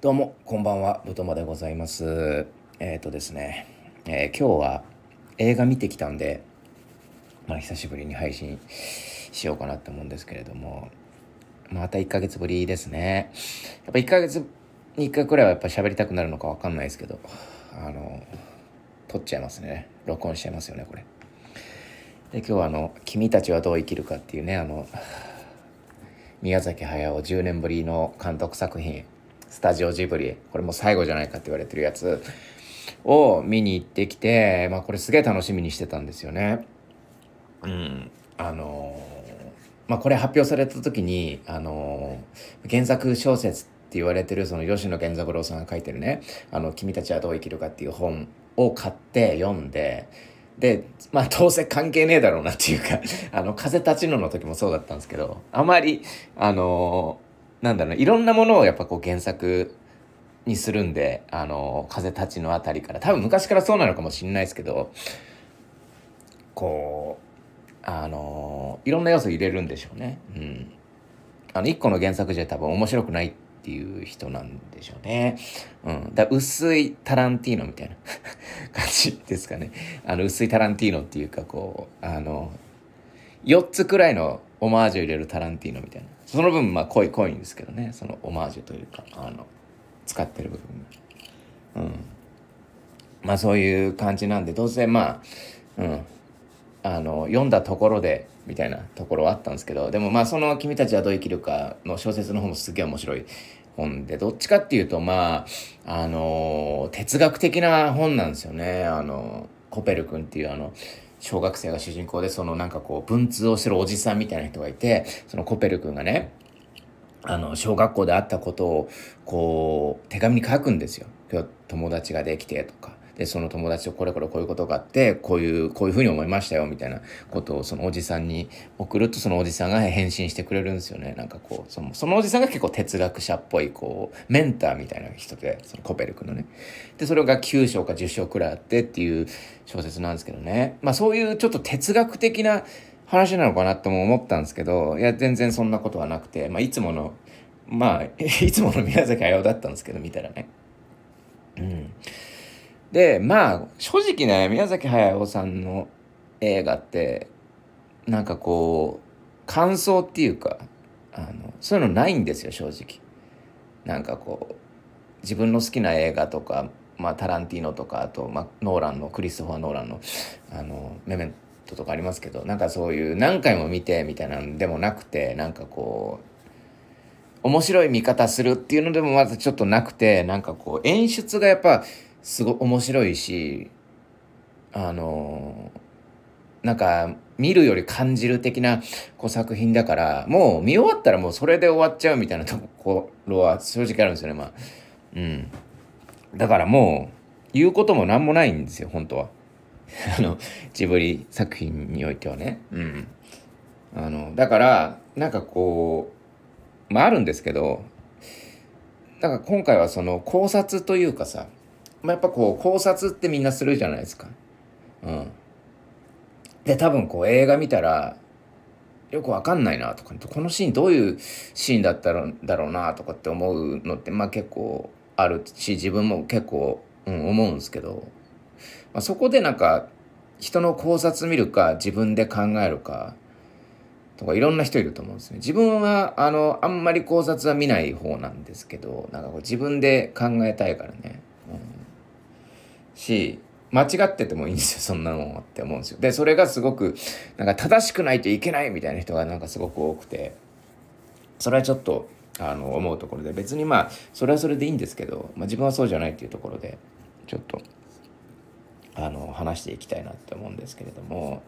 どうも、こんばんは、ぶとまでございます。えっ、ー、とですね、えー、今日は映画見てきたんで、まあ、久しぶりに配信しようかなって思うんですけれども、また1ヶ月ぶりですね。やっぱ1ヶ月に1回くらいはやっぱ喋りたくなるのかわかんないですけど、あの、撮っちゃいますね。録音しちゃいますよね、これ。で、今日はあの、君たちはどう生きるかっていうね、あの、宮崎駿10年ぶりの監督作品スタジオジブリ。これも最後じゃないかって言われてるやつを見に行ってきて、まあ、これすげえ楽しみにしてたんですよね。うん、あのまあ、これ発表された時に、あの原作小説って言われてるその吉野源三郎さんが書いてるね「あの君たちはどう生きるか」っていう本を買って読んででまあどうせ関係ねえだろうなっていうかあの風立ちぬの時もそうだったんですけどあまりあのなんだろういろんなものをやっぱこう原作にするんであの風立ちのあたりから多分昔からそうなのかもしれないですけどこうあのいろんな要素入れるんでしょうね。うん、あの一個の原作じゃ多分面白くないっていう人なんでしょうね。うん、だ薄いタランティーノみたいな 感じですかね。あの薄いタランティーノっていうかこうあの4つくらいのオマージュ入れるタランティーノみたいなその分まあ濃い濃いんですけどね。そのオマージュというかあの使ってる部分うん。まあそういう感じなんでどうせまあうん。あの読んだところでみたいなところはあったんですけどでもまあその「君たちはどう生きるか」の小説の方もすげえ面白い本でどっちかっていうとまああの哲学的な本なんですよね。あのコペル君っていうあの小学生が主人公でそのなんかこう文通をしてるおじさんみたいな人がいてそのコペル君がねあの小学校であったことをこう手紙に書くんですよ。今日友達ができてとかでその友達とこれこれこういうことがあってこういうこういうふうに思いましたよみたいなことをそのおじさんに送るとそのおじさんが返信してくれるんですよね。なんかこうそのそのおじさんが結構哲学者っぽいこうメンターみたいな人でそのコペル君のね。でそれが9章か10章くらいあってっていう小説なんですけどね。まあそういうちょっと哲学的な話なのかなとも思ったんですけどいや全然そんなことはなくて、まあ、いつものまあ いつもの宮崎駿だったんですけど見たらね。うん。でまあ正直ね宮崎駿さんの映画ってなんかこう感想っていうかあのそういうのないんですよ正直。なんかこう自分の好きな映画とか、まあ、タランティーノとかあと、まあ、ノーランのクリストファー・ノーランのあのメメントとかありますけどなんかそういう何回も見てみたいなんでもなくてなんかこう面白い見方するっていうのでもまずちょっとなくてなんかこう演出がやっぱすごい面白いしあのなんか見るより感じる的なこう作品だからもう見終わったらもうそれで終わっちゃうみたいなところは正直あるんですよねまあ。うん。だからもう言うことも何もないんですよ本当は。あのジブリ作品においてはね。うん。あのだからなんかこうまああるんですけどだから今回はその考察というかさまあ、やっぱこう考察ってみんなするじゃないですか。うん。で多分こう映画見たらよくわかんないなとかこのシーンどういうシーンだったらだろうなとかって思うのってまあ結構あるし自分も結構、うん、思うんですけど、まあ、そこでなんか人の考察見るか自分で考えるかとかいろんな人いると思うんですね。自分はあのあんまり考察は見ない方なんですけどなんかこう自分で考えたいからね。し間違っててもいいんですよそんなのって思うんですよ。でそれがすごくなんか正しくないといけないみたいな人がなんかすごく多くてそれはちょっとあの思うところで別にまあそれはそれでいいんですけど、まあ、自分はそうじゃないっていうところでちょっとあの話していきたいなって思うんですけれども。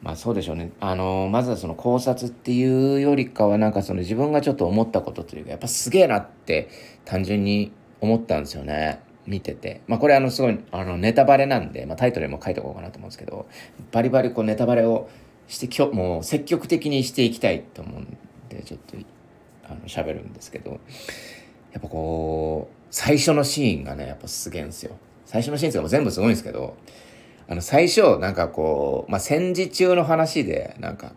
まあそうでしょうね。あの、まずはその考察っていうよりかはなんかその自分がちょっと思ったことというか、やっぱすげえなって単純に思ったんですよね。見てて。まあこれあのすごいあのネタバレなんで、まあタイトルも書いておこうかなと思うんですけど、バリバリこうネタバレをしてきょ、もう積極的にしていきたいと思うんで、ちょっとあの喋るんですけど、やっぱこう、最初のシーンがね、やっぱすげえんですよ。最初のシーンとかも全部すごいんですけど、あの最初なんかこう、まあ戦時中の話で、なんか、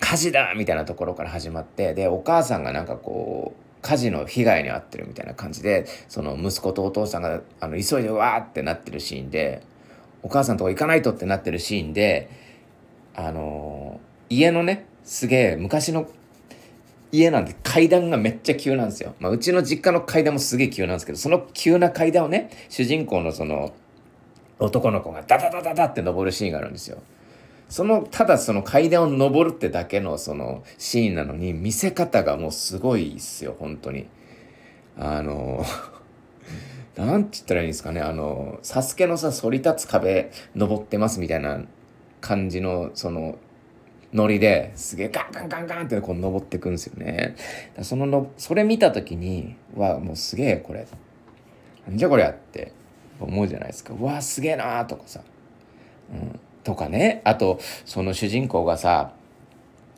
火事だみたいなところから始まって、で、お母さんがなんかこう、火事の被害に遭ってるみたいな感じでその息子とお父さんがあの急いでわーってなってるシーンでお母さんとこ行かないとってなってるシーンであのー、家のねすげえ昔の家なんで階段がめっちゃ急なんですよ。まあ、うちの実家の階段もすげえ急なんですけど、その急な階段をね、主人公のその男の子がダダダダダって登るシーンがあるんですよ。その、ただその階段を登るってだけのそのシーンなのに、見せ方がもうすごいっすよ、本当に。あの、なんて言ったらいいんですかね、あの、サスケのさ、反り立つ壁登ってますみたいな感じの、その、ノリですげえガンガンガンガンってこう登ってくんですよね。そのの、それ見た時に、はもうすげえこれ、なんじゃこりゃって思うじゃないですか。うわ、すげえなーとかさ。うん。とかね。あと、その主人公がさ、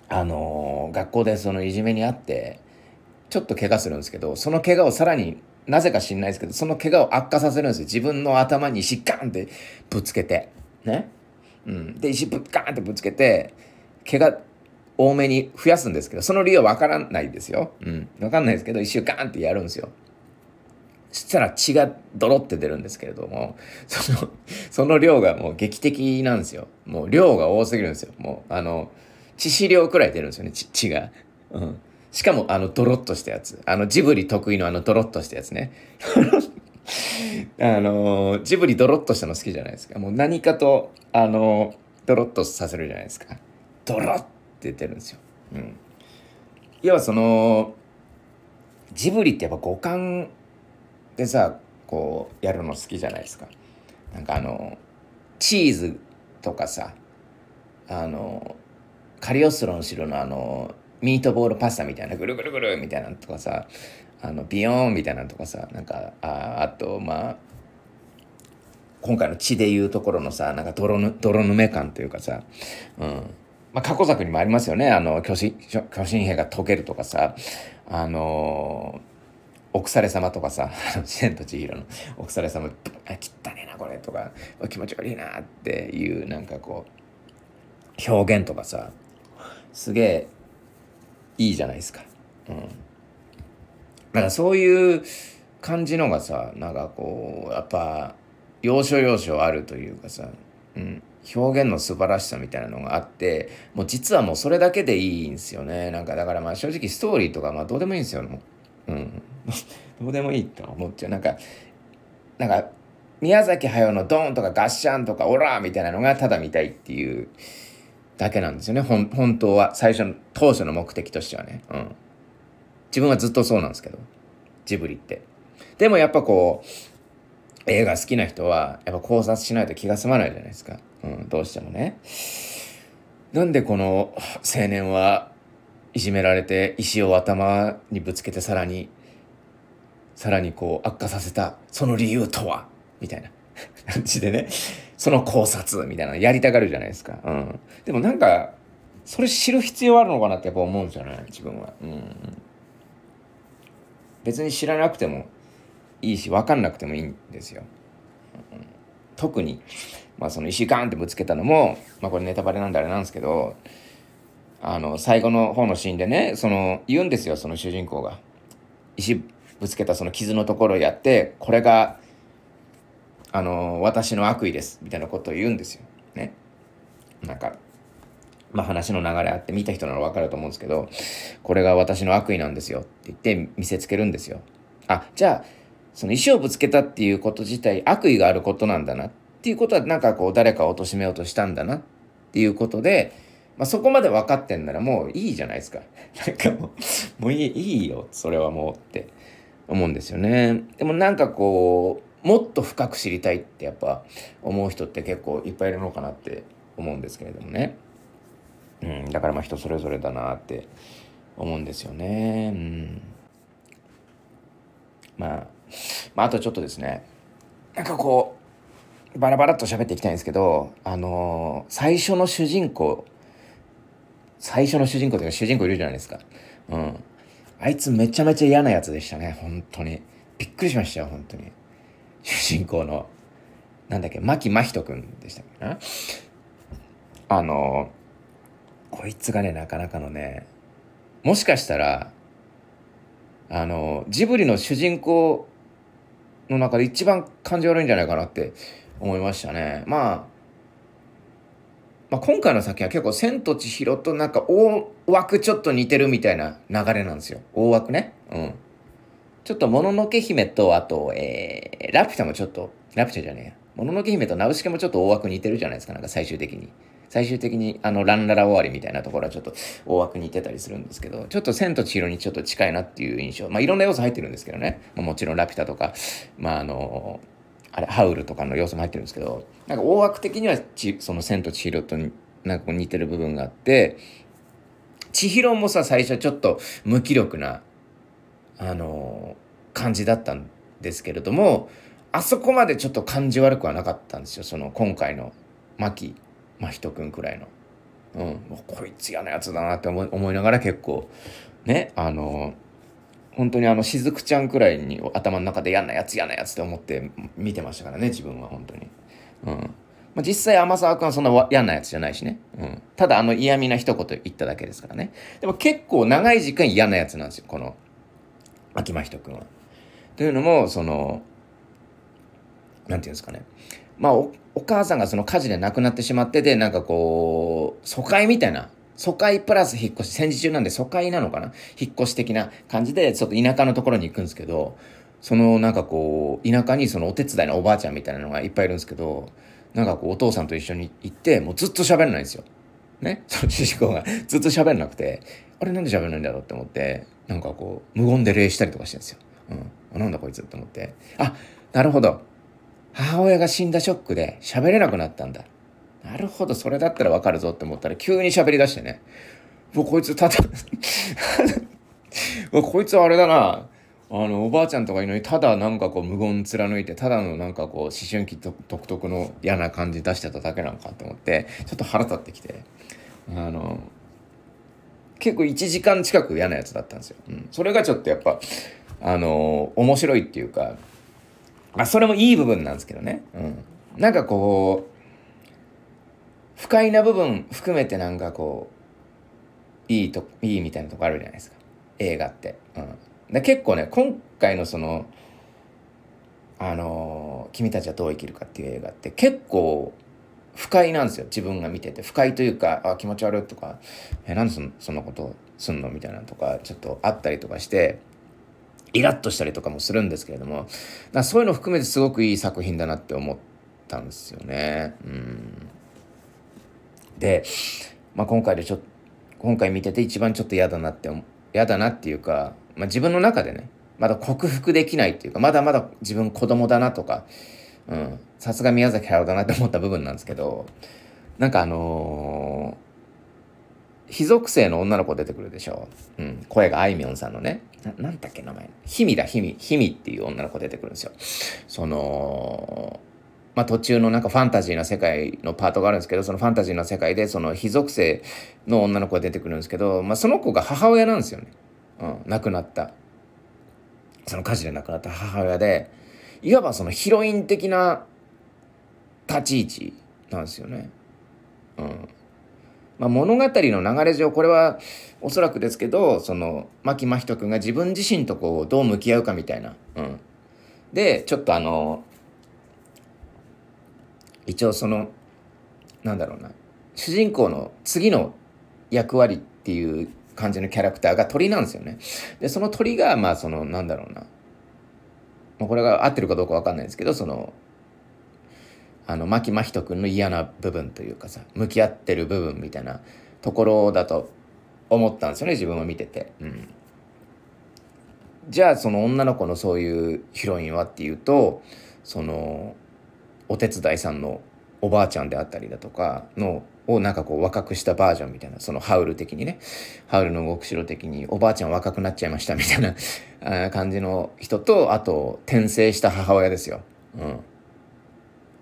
あの、学校でそのいじめにあって、ちょっと怪我するんですけど、その怪我をさらになぜか知んないですけど、その怪我を悪化させるんですよ。自分の頭に石ガンってぶつけて。ね。うん。で、石ぶっガンってぶつけて、怪我多めに増やすんですけど、その理由はわからないですよ。うん。わかんないですけど、石をガンってやるんですよ。そしたら血がドロって出るんですけれども、その、その量がもう劇的なんですよ。もう量が多すぎるんですよ。もう、あの、致死量くらい出るんですよね、血が。うん。しかも、あの、ドロッとしたやつ。あの、ジブリ得意のあの、ドロッとしたやつね。あの、ジブリドロッとしたの好きじゃないですか。もう何かと、あの、ドロッとさせるじゃないですか。ドロッって出るんですよ。うん。要はその、ジブリってやっぱ五感でさこうやるの好きじゃないですか。なんかあのチーズとかさあのカリオストロの城のあのミートボールパスタみたいなぐるぐるぐるみたいなのとかさあのビヨーンみたいなのとかさなんかああとまあ今回の血でいうところのさなんか泥ぬ泥ぬめ感というかさ、うん。まあ、過去作にもありますよね。あの巨神巨神兵が溶けるとかさあのー奥され様とかさ、千と千尋の奥され様、あ、汚ねえな、これとか、気持ち悪いなっていう、なんかこう、表現とかさ、すげえいいじゃないですか。うん。だからそういう感じのがさ、なんかこう、やっぱ、要所要所あるというかさ、うん。表現の素晴らしさみたいなのがあってもう実はもうそれだけでいいんですよねなんかだからまあ正直ストーリーとかまあどうでもいいんですようん。どうでもいいと思っちゃう。なんか、なんか、宮崎駿のドーンとかガッシャンとかオラーみたいなのがただ見たいっていうだけなんですよね。ほん本当は。最初の、当初の目的としてはね。うん。自分はずっとそうなんですけど。ジブリって。でもやっぱこう、映画好きな人は、やっぱ考察しないと気が済まないじゃないですか。うん、どうしてもね。なんでこの青年はいじめられて石を頭にぶつけてさらにさらにこう悪化させたその理由とは？みたいな 感じでね。その考察みたいなやりたがるじゃないですか、うん、でもなんかそれ知る必要あるのかなってやっぱ思うんですよね自分は、うん、別に知らなくてもいいし分かんなくてもいいんですよ、うん、特にまあその石ガーンってぶつけたのもまあこれネタバレなんであれなんですけどあの、最後の方のシーンでね、その、言うんですよ、その主人公が。石ぶつけたその傷のところをやって、これが、あの、私の悪意です、みたいなことを言うんですよ。ね。なんか、まあ話の流れあって見た人ならわかると思うんですけど、これが私の悪意なんですよって言って見せつけるんですよ。あ、じゃあ、その石をぶつけたっていうこと自体悪意があることなんだなっていうことはなんかこう誰かを貶めようとしたんだなっていうことで、まあ、そこまで分かってんならもういいじゃないですか。なんかもう、もういいいいよ、それはもうって思うんですよね。でもなんかこう、もっと深く知りたいってやっぱ思う人って結構いっぱいいるのかなって思うんですけれどもね。うん、だからまあ人それぞれだなって思うんですよね。うん。まあ、まあ、あとちょっとですね、なんかこう、バラバラっと喋っていきたいんですけど、あのー、最初の主人公最初の主人公というか主人公いるじゃないですか。うん。あいつめちゃめちゃ嫌なやつでしたね、本当に。びっくりしましたよ、本当に。主人公の、なんだっけ、牧真人くんでしたっけな。あの、こいつがね、なかなかのね、もしかしたら、あのジブリの主人公の中で一番感じ悪いんじゃないかなって思いましたね。まあまあ、今回の作品は結構「千と千尋」となんか大枠ちょっと似てるみたいな流れなんですよ。大枠ね。うん。ちょっともののけ姫とあと、えー、ラピュタもちょっとラピュタじゃねえや。もののけ姫とナウシケもちょっと大枠似てるじゃないですかなんか最終的に。最終的にあのランララ終わりみたいなところはちょっと大枠似てたりするんですけどちょっと千と千尋にちょっと近いなっていう印象。まあいろんな要素入ってるんですけどね、まあ、もちろんラピュタとかまああのあれハウルとかの要素も入ってるんですけどなんか大枠的にはちその「千と千尋」となんか似てる部分があって千尋もさ最初ちょっと無気力なあの感じだったんですけれどもあそこまでちょっと感じ悪くはなかったんですよその今回の牧真人君くらいの。うん、こいつ嫌なやつだなって思いながら結構ねあの本当にあのしずくちゃんくらいに頭の中で嫌なやつ嫌なやつって思って見てましたからね自分は本当に。うんまあ、実際天沢君はそんな嫌なやつじゃないしね。うん。ただあの嫌味な一言言っただけですからね。でも結構長い時間嫌なやつなんですよ、この秋真人君は。というのも、その、なんていうんですかね。まあお、お母さんがその火事で亡くなってしまってで、なんかこう、疎開みたいな、疎開プラス引っ越し、戦時中なんで疎開なのかな？引っ越し的な感じで、ちょっと田舎のところに行くんですけど、そのなんかこう、田舎にそのお手伝いのおばあちゃんみたいなのがいっぱいいるんですけど、なんかこうお父さんと一緒に行って、もうずっと喋らないんですよ。ね、その主人公がずっと喋らなくて、あれなんで喋らないんだろうって思って、なんかこう、無言で礼したりとかしてるんですよ。うん。なんだこいつって思って。あ、なるほど。母親が死んだショックで喋れなくなったんだ。なるほど、それだったらわかるぞって思ったら急に喋り出してね。もうこいつただ こいつはあれだな。あのおばあちゃんとかいるのにただなんかこう無言貫いてただのなんかこう思春期独特の嫌な感じ出してただけなのかと思ってちょっと腹立ってきてあの結構1時間近く嫌なやつだったんですよ。うん、それがちょっとやっぱあの面白いっていうかあそれもいい部分なんですけどね。うん、なんかこう不快な部分含めてなんかこういいといいみたいなとこあるじゃないですか映画って。うんで結構ね今回のそのあの「君たちはどう生きるか」っていう映画って結構不快なんですよ。自分が見てて。不快というかあ気持ち悪いとかえなんでそそんなことすんのみたいなとかちょっとあったりとかしてイラッとしたりとかもするんですけれどもだそういうの含めてすごくいい作品だなって思ったんですよね。うん。で、まあ、今回でちょっと今回見てて一番ちょっと嫌だなって嫌だなっていうかまあ、自分の中でねまだ克服できないっていうかまだまだ自分子供だなとかさすが宮崎駿だなって思った部分なんですけどなんかあのー、非属性の女の子出てくるでしょ、うん、声があいみょんさんのねなんだっけ名前。ひみだひみひみっていう女の子出てくるんですよ。そのまあ、途中のなんかファンタジーな世界のパートがあるんですけどそのファンタジーな世界でその非属性の女の子が出てくるんですけど、まあ、その子が母親なんですよね。うん、亡くなったその火事で亡くなった母親でいわばそのヒロイン的な立ち位置なんですよね。うんまあ、物語の流れ上これはおそらくですけどその牧真人君が自分自身とこうどう向き合うかみたいな。うん、でちょっとあの一応そのなんだろうな主人公の次の役割っていう感じのキャラクターが鳥なんですよね。で、その鳥が、まあ、その、なんだろうな。もうこれが合ってるかどうかわかんないですけど、その、あの、牧真人君の嫌な部分というかさ、向き合ってる部分みたいなところだと思ったんですよね、自分を見てて。うん。じゃあ、その女の子のそういうヒロインはっていうと、その、お手伝いさんのおばあちゃんであったりだとかのをなんかこう若くしたバージョンみたいなそのハウル的にねハウルの動く城的におばあちゃん若くなっちゃいましたみたいな 感じの人とあと転生した母親ですよ。うん、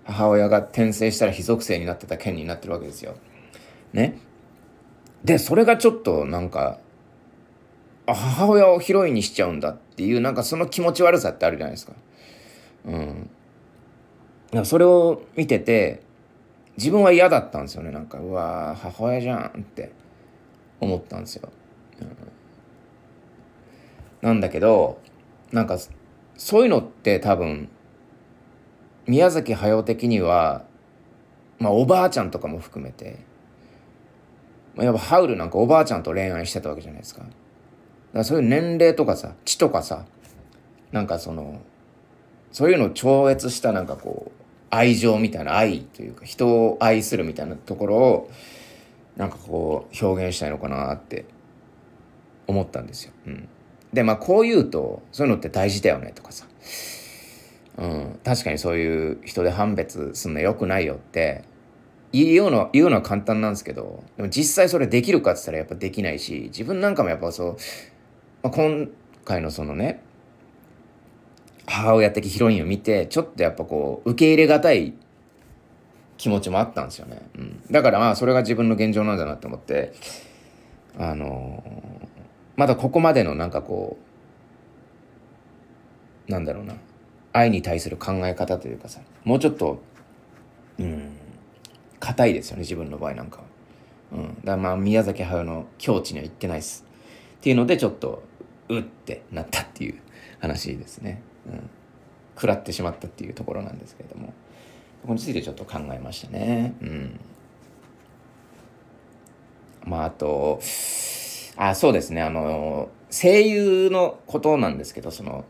母親が転生したら非属性になってた剣になってるわけですよ。ね。でそれがちょっとなんか母親をヒロインにしちゃうんだっていうなんかその気持ち悪さってあるじゃないですか。うん。それを見てて自分は嫌だったんですよね。なんかうわ母親じゃんって思ったんですよ、なんだけどなんかそういうのって多分宮崎駿的にはまあおばあちゃんとかも含めて、まあ、やっぱハウルなんかおばあちゃんと恋愛してたわけじゃないですか。だからそういう年齢とかさ血とかさなんかそのそういうのを超越したなんかこう愛情みたいな愛というか人を愛するみたいなところをなんかこう表現したいのかなって思ったんですよ。うん、でまあこう言うとそういうのって大事だよねとかさ、うん、確かにそういう人で判別すんのよくないよって言うの言うのは簡単なんですけどでも実際それできるかって言ったらやっぱできないし自分なんかもやっぱそう、まあ、今回のそのね母親的ヒロインを見てちょっとやっぱこう受け入れがたい気持ちもあったんですよね、うん、だからまあそれが自分の現状なんだなって思ってあのー、まだここまでのなんかこうなんだろうな愛に対する考え方というかさもうちょっとうん硬いですよね自分の場合なんかうん、だからまあ宮崎駿の境地には行ってないっす。っていうのでちょっとうってなったっていう話ですね。うん、食らってしまったっていうところなんですけれども。ここについてちょっと考えましたね。うん、まああとあそうですね。あの声優のことなんですけどその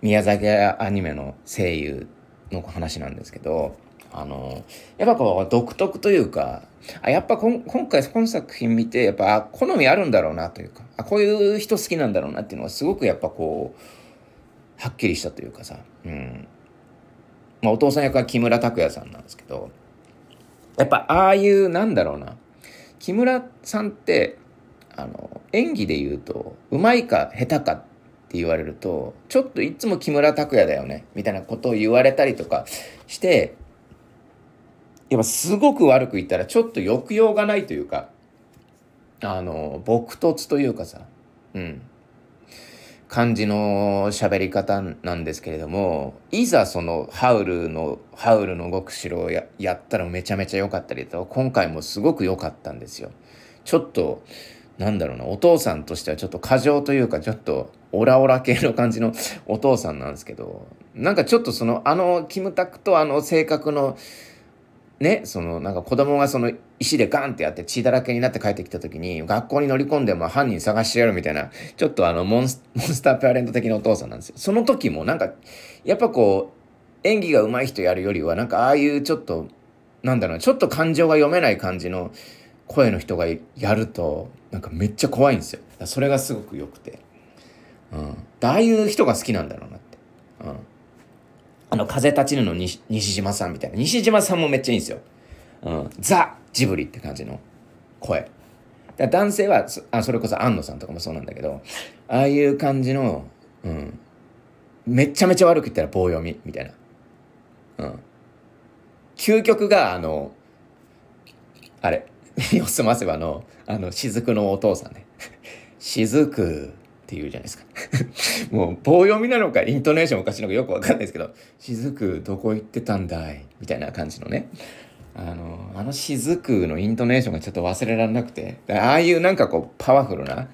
宮崎アニメの声優の話なんですけどあのやっぱこう独特というかあやっぱ今回本作品見てやっぱ好みあるんだろうなというかあこういう人好きなんだろうなっていうのがすごくやっぱこうはっきりしたというかさ、うん。まあ、お父さん役は木村拓哉さんなんですけどやっぱああいうなんだろうな。木村さんってあの演技で言うとうまいか下手かって言われるとちょっといつも木村拓哉だよねみたいなことを言われたりとかしてやっぱすごく悪く言ったらちょっと抑揚がないというかあの朴突というかさうん。感じの喋り方なんですけれどもいざそのハウルのハウルの動く城をややったらめちゃめちゃ良かったりと今回もすごく良かったんですよ。ちょっとなんだろうなお父さんとしてはちょっと過剰というかちょっとオラオラ系の感じの お父さんなんですけどなんかちょっとそのあのキムタクとあの性格のね、そのなんか子供がその石でガンってやって血だらけになって帰ってきた時に学校に乗り込んでも犯人探してやるみたいなちょっとあの モンスターペアレント的なお父さんなんですよ。その時もなんかやっぱこう演技が上手い人やるよりはなんかああいうちょっとなんだろうちょっと感情が読めない感じの声の人がやるとなんかめっちゃ怖いんですよ。それがすごく良くて。うん。ああいう人が好きなんだろうなって。うん。あの、風立ちぬの西島さんみたいな。西島さんもめっちゃいいんですよ。うん。ザ・ジブリって感じの声。男性はあ、それこそ安野さんとかもそうなんだけど、ああいう感じの、うん。めちゃめちゃ悪く言ったら棒読み、みたいな。うん。究極が、あの、あれ、よすませばの、あの、雫のお父さんね。雫って言うじゃないですか。もう棒読みなのかイントネーションおかしいのかよくわかんないですけど「雫どこ行ってたんだい」みたいな感じのね。あのあの雫のイントネーションがちょっと忘れられなくて。ああいうなんかこうパワフルな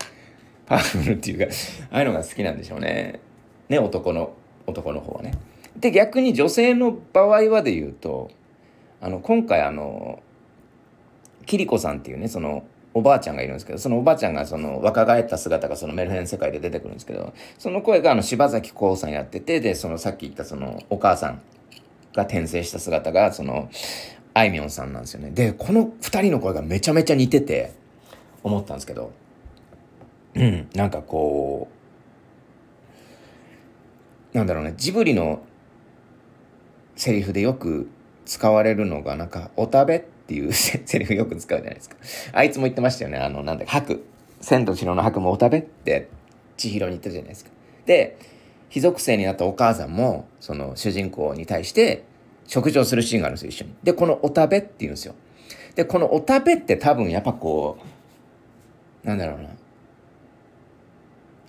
パワフルっていうかああいうのが好きなんでしょうね。ね男の男の方はね。で逆に女性の場合はで言うとあの今回あのキリコさんっていうねそのおばあちゃんがいるんですけどそのおばあちゃんがその若返った姿がそのメルヘン世界で出てくるんですけどその声があの柴咲コウさんやっててでそのさっき言ったそのお母さんが転生した姿がそのあいみょんさんなんですよね。でこの2人の声がめちゃめちゃ似てて思ったんですけどうんなんかこうなんだろうねジブリのセリフでよく使われるのがなんか「お食べ」ってていうセリフよく使うじゃないですか。あいつも言ってましたよね。あの、なんだっけ、白。千と千尋の白もお食べって千尋に言ったじゃないですか。で、非属性になったお母さんも、その主人公に対して食事をするシーンがあるんですよ、一緒に。で、このお食べって言うんですよ。で、このお食べって多分やっぱこう、なんだろうな。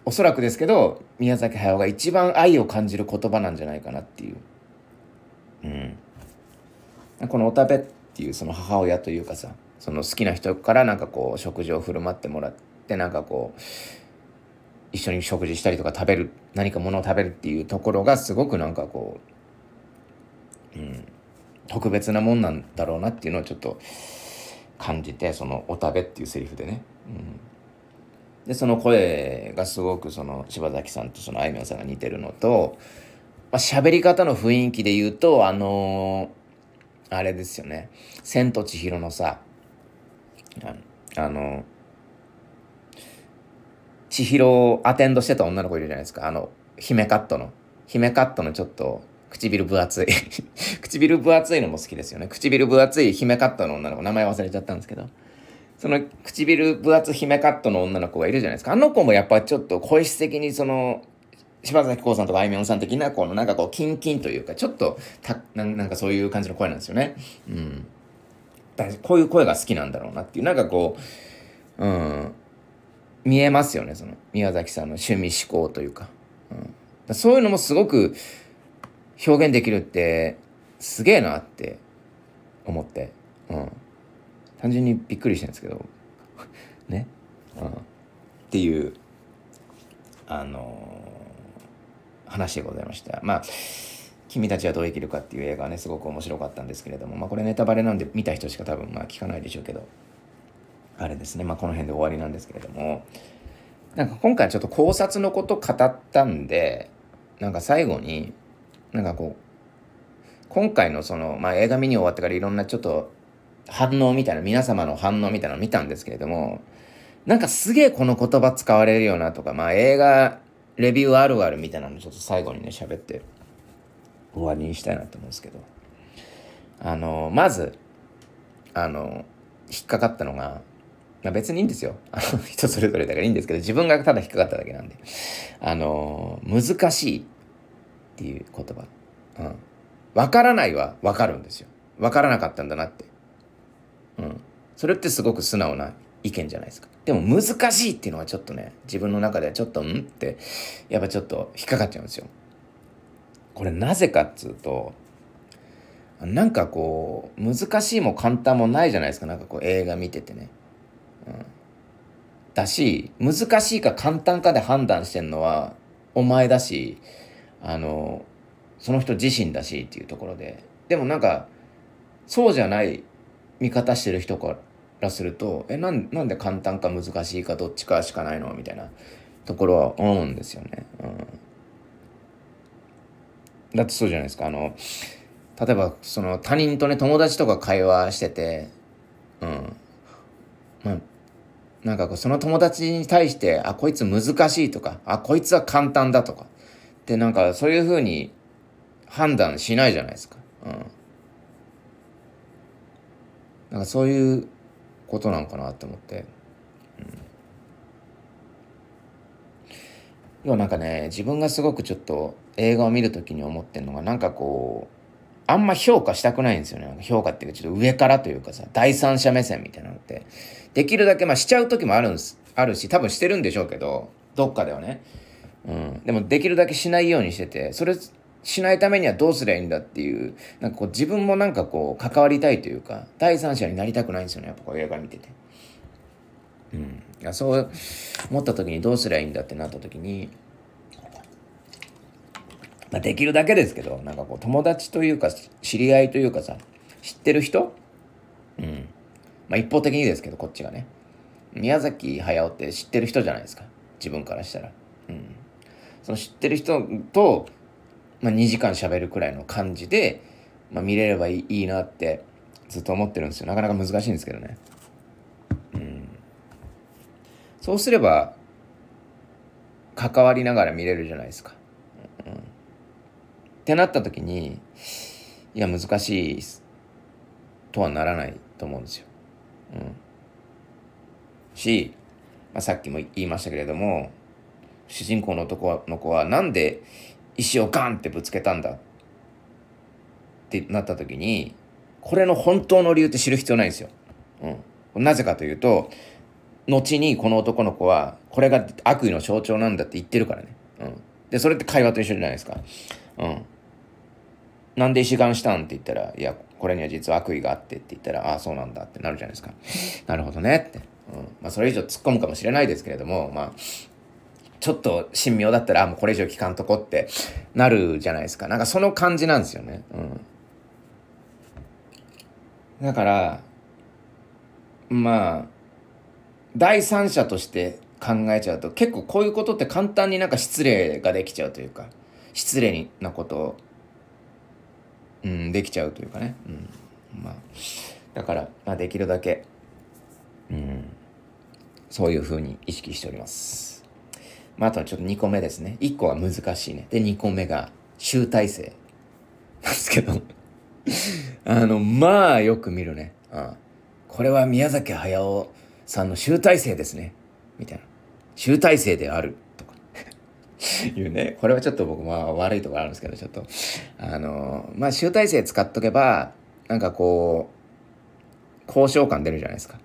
おそらくですけど、宮崎駿が一番愛を感じる言葉なんじゃないかなっていう。うん。このお食べっていうその母親というかさその好きな人からなんかこう食事を振る舞ってもらってなんかこう一緒に食事したりとか食べる何かものを食べるっていうところがすごくなんかこう、うん、特別なもんなんだろうなっていうのをちょっと感じてその「お食べ」っていうセリフでね。うんでその声がすごくその柴崎さんとそのあいみょんさんが似てるのと、まあ、喋り方の雰囲気で言うとあの、あれですよね「千と千尋」のさあの千尋をアテンドしてた女の子いるじゃないですか。あの姫カットの。姫カットのちょっと唇分厚い。唇分厚いのも好きですよね。唇分厚い姫カットの女の子。名前忘れちゃったんですけど。その唇分厚姫カットの女の子がいるじゃないですか。あの子もやっぱちょっと声質的にその、柴咲コウさんとかあいみょんさん的な、このなんかこう、キンキンというか、ちょっとたな、なんかそういう感じの声なんですよね。うん。だこういう声が好きなんだろうなっていう、なんかこう、うん、見えますよね、その、宮崎さんの趣味思考というか。うん、そういうのもすごく表現できるって、すげえなって思って。うん単純にびっくりしたんですけど ね、うん、っていうあのー、話でございました。まあ君たちはどう生きるかっていう映画はねすごく面白かったんですけれどもまあこれネタバレなんで見た人しか多分まあ聞かないでしょうけどあれですね。まあこの辺で終わりなんですけれども。なんか今回ちょっと考察のこと語ったんでなんか最後になんかこう今回のその、まあ、映画見に終わってからいろんなちょっと反応みたいな、皆様の反応みたいなのを見たんですけれども、なんかすげえこの言葉使われるよなとか、まあ映画、レビューあるあるみたいなのちょっと最後にね、喋って終わりにしたいなと思うんですけど。あの、まず、あの、引っかかったのが、まあ、別にいいんですよ。人それぞれだからいいんですけど、自分がただ引っかかっただけなんで。あの、難しいっていう言葉。うん。わからないはわかるんですよ。わからなかったんだなって。うん、それってすごく素直な意見じゃないですか。でも難しいっていうのはちょっとね自分の中ではちょっとん？ってやっぱちょっと引っかかっちゃうんですよ。これなぜかっつうとなんかこう難しいも簡単もないじゃないですか。なんかこう映画見ててね、うん、だし難しいか簡単かで判断してんのはお前だしあのその人自身だしっていうところで。でもなんかそうじゃない見方してる人からするとえなんなんで簡単か難しいかどっちかしかないのみたいなところは思うんですよね。うん、だってそうじゃないですかあの例えばその他人とね友達とか会話しててうんまあなんかこうその友達に対してあこいつ難しいとかあこいつは簡単だとかってなんかそういうふうに判断しないじゃないですか。うんなんかそういうことなんかなって思って、うん、要はなんかね自分がすごくちょっと映画を見る時に思ってるのがなんかこうあんま評価したくないんですよね。評価っていうか、ちょっと上からというかさ、第三者目線みたいなのって。できるだけ、まあしちゃう時もあるんです、あるし、多分してるんでしょうけど、どっかではね。うん。でもできるだけしないようにしてて、それしないためにはどうすりゃいいんだっていう、なんかこう自分もなんかこう関わりたいというか、第三者になりたくないんですよね、やっぱこう映画見てて。うん。いやそう思った時にどうすりゃいいんだってなった時に、まあ、できるだけですけど、なんかこう友達というか、知り合いというかさ、知ってる人？うん。まあ一方的にですけど、こっちがね。宮崎駿って知ってる人じゃないですか。自分からしたら。うん。その知ってる人とまあ、2時間喋るくらいの感じで、まあ、見れればいいなってずっと思ってるんですよ。なかなか難しいんですけどね。うん。そうすれば関わりながら見れるじゃないですか、うん、ってなった時にいや難しいとはならないと思うんですよ、うん、し、まあ、さっきも言いましたけれども主人公の男の子はなんで石をガンってぶつけたんだってなった時にこれの本当の理由って知る必要ないんですよ。うん、なぜかというと後にこの男の子はこれが悪意の象徴なんだって言ってるからね。うん、でそれって会話と一緒じゃないですか。うん、なんで石ガンしたんって言ったらいやこれには実は悪意があってって言ったらああそうなんだってなるじゃないですか。なるほどねって。うんまあ、それ以上突っ込むかもしれないですけれどもまあちょっと神妙だったら、もうこれ以上聞かんとこってなるじゃないですか。なんかその感じなんですよね。うん。だから、まあ、第三者として考えちゃうと、結構こういうことって簡単になんか失礼ができちゃうというか、失礼なことを、うん、できちゃうというかね。うん。まあ、だから、まあ、できるだけ、うん、そういうふうに意識しております。まあ、あとはちょっと2個目ですね。1個は難しいね。で、2個目が集大成。なんですけど あの、まあ、よく見るね。うん。これは宮崎駿さんの集大成ですね。みたいな。集大成である。とか いうね。これはちょっと僕、まあ、悪いところあるんですけど、ちょっと。あの、まあ、集大成使っとけば、なんかこう、交渉感出るじゃないですか。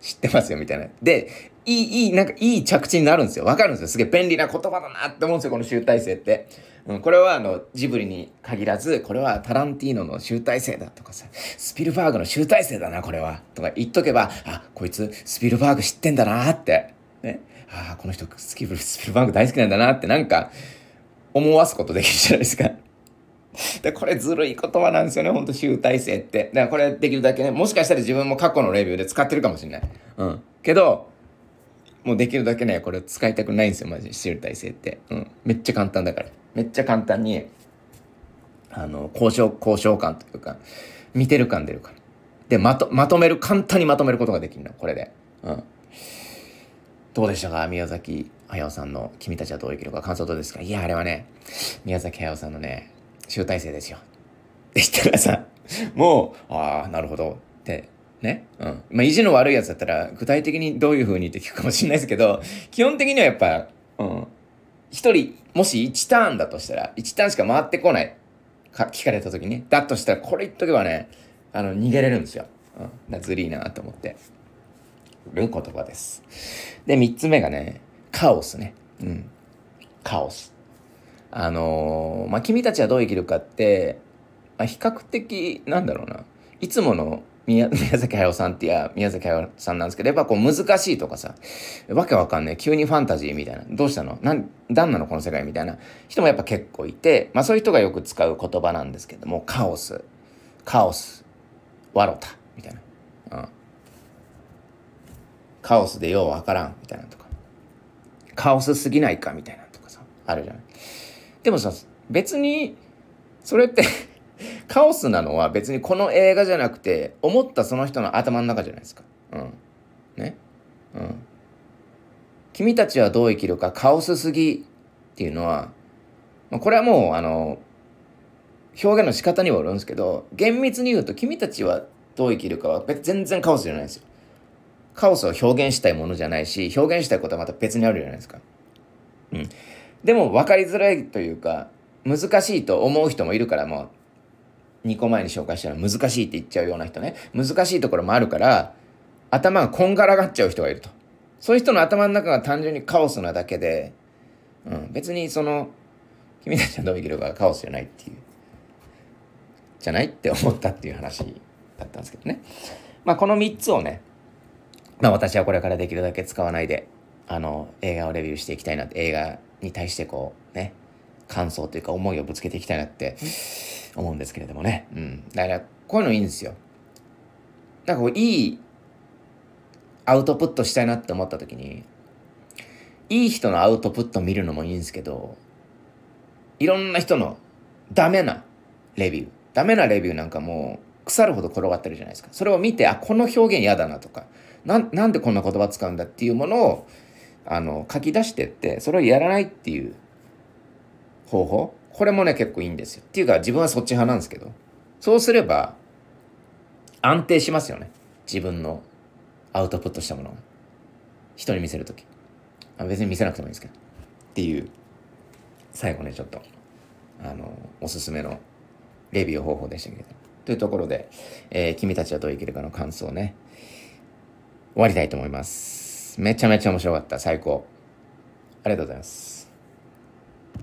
知ってますよみたいな。で、いい、いい、なんかいい着地になるんですよ。わかるんですよ。すげえ便利な言葉だなって思うんですよ、この集大成って。うん、これはあの、ジブリに限らず、これはタランティーノの集大成だとかさ、スピルバーグの集大成だな、これは。とか言っとけば、あ、こいつスピルバーグ知ってんだなって。ね。ああ、この人スキブル、スピルバーグ大好きなんだなってなんか、思わすことできるじゃないですか。で、これずるい言葉なんですよね、ほんと集大成って。だからこれできるだけね、もしかしたら自分も過去のレビューで使ってるかもしれない。うん。けど、もうできるだけね、これ使いたくないんですよ、マジ集大成って。うん。めっちゃ簡単だから。めっちゃ簡単に、あの、交渉、交渉感というか、見てる感出るから。で、まと、まとめる、簡単にまとめることができるの、これで。うん。どうでしたか？宮崎駿さんの君たちはどう生きるか感想どうですか？いや、あれはね、宮崎駿さんのね、集大成ですよ。でしたらさ、もう、ああ、なるほど。って、ね。うん。まあ、意地の悪いやつだったら、具体的にどういう風にって聞くかもしれないですけど、基本的にはやっぱ、うん。一人、もし1ターンだとしたら、1ターンしか回ってこない。か、聞かれた時に、だとしたら、これ言っとけばね、あの、逃げれるんですよ。うん。だずりいなと思って。る言葉です。で、三つ目がね、カオスね。うん。カオス。あのー、まあ、君たちはどう生きるかって、まあ、比較的、なんだろうな、いつもの 宮崎駿さんっていや、宮崎駿さんなんですけど、やっぱこう難しいとかさ、わけわかんない、急にファンタジーみたいな、どうしたの？なん、何なの？この世界みたいな。人もやっぱ結構いて、まあそういう人がよく使う言葉なんですけども、カオス、カオス、わろた、みたいな。うん。カオスでようわからん、みたいなとか。カオスすぎないか、みたいなとかさ、あるじゃない。でもさ別にそれってカオスなのは別にこの映画じゃなくて思ったその人の頭の中じゃないですか。うん。ね。うん。君たちはどう生きるかカオスすぎっていうのは、ま、これはもうあの表現の仕方にはよるんですけど厳密に言うと君たちはどう生きるかは全然カオスじゃないですよ。カオスを表現したいものじゃないし表現したいことはまた別にあるじゃないですか。うん。でも分かりづらいというか難しいと思う人もいるからもう2個前に紹介したら難しいって言っちゃうような人ね。難しいところもあるから頭がこんがらがっちゃう人がいると。そういう人の頭の中が単純にカオスなだけで、うん、別にその君たちはどう生きるかがカオスじゃないっていうじゃないって思ったっていう話だったんですけどね。まあこの3つをねまあ私はこれからできるだけ使わないであの映画をレビューしていきたいなって映画に対してこうね感想というか思いをぶつけていきたいなって思うんですけれどもね、うん、だからこういうのいいんですよ。なんかこういいアウトプットしたいなって思った時にいい人のアウトプット見るのもいいんですけどいろんな人のダメなレビューダメなレビューなんかもう腐るほど転がってるじゃないですか。それを見てあこの表現嫌だなとかなんでこんな言葉使うんだっていうものをあの書き出してってそれをやらないっていう方法これもね結構いいんですよ。っていうか自分はそっち派なんですけど。そうすれば安定しますよね。自分のアウトプットしたものが人に見せる時。あ別に見せなくてもいいんですけど。っていう最後ねちょっとあのおすすめのレビュー方法でしたけど。というところで、えー、君たちはどう生きるかの感想をね終わりたいと思います。めちゃめちゃ面白かった。最高。ありがとうございます。